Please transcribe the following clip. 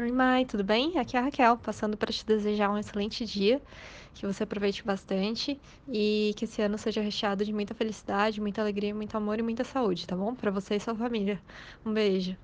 Oi, Mai, tudo bem? Aqui é a Raquel, passando para te desejar um excelente dia, que você aproveite bastante e que esse ano seja recheado de muita felicidade, muita alegria, muito amor e muita saúde, tá bom? Para você e sua família. Um beijo.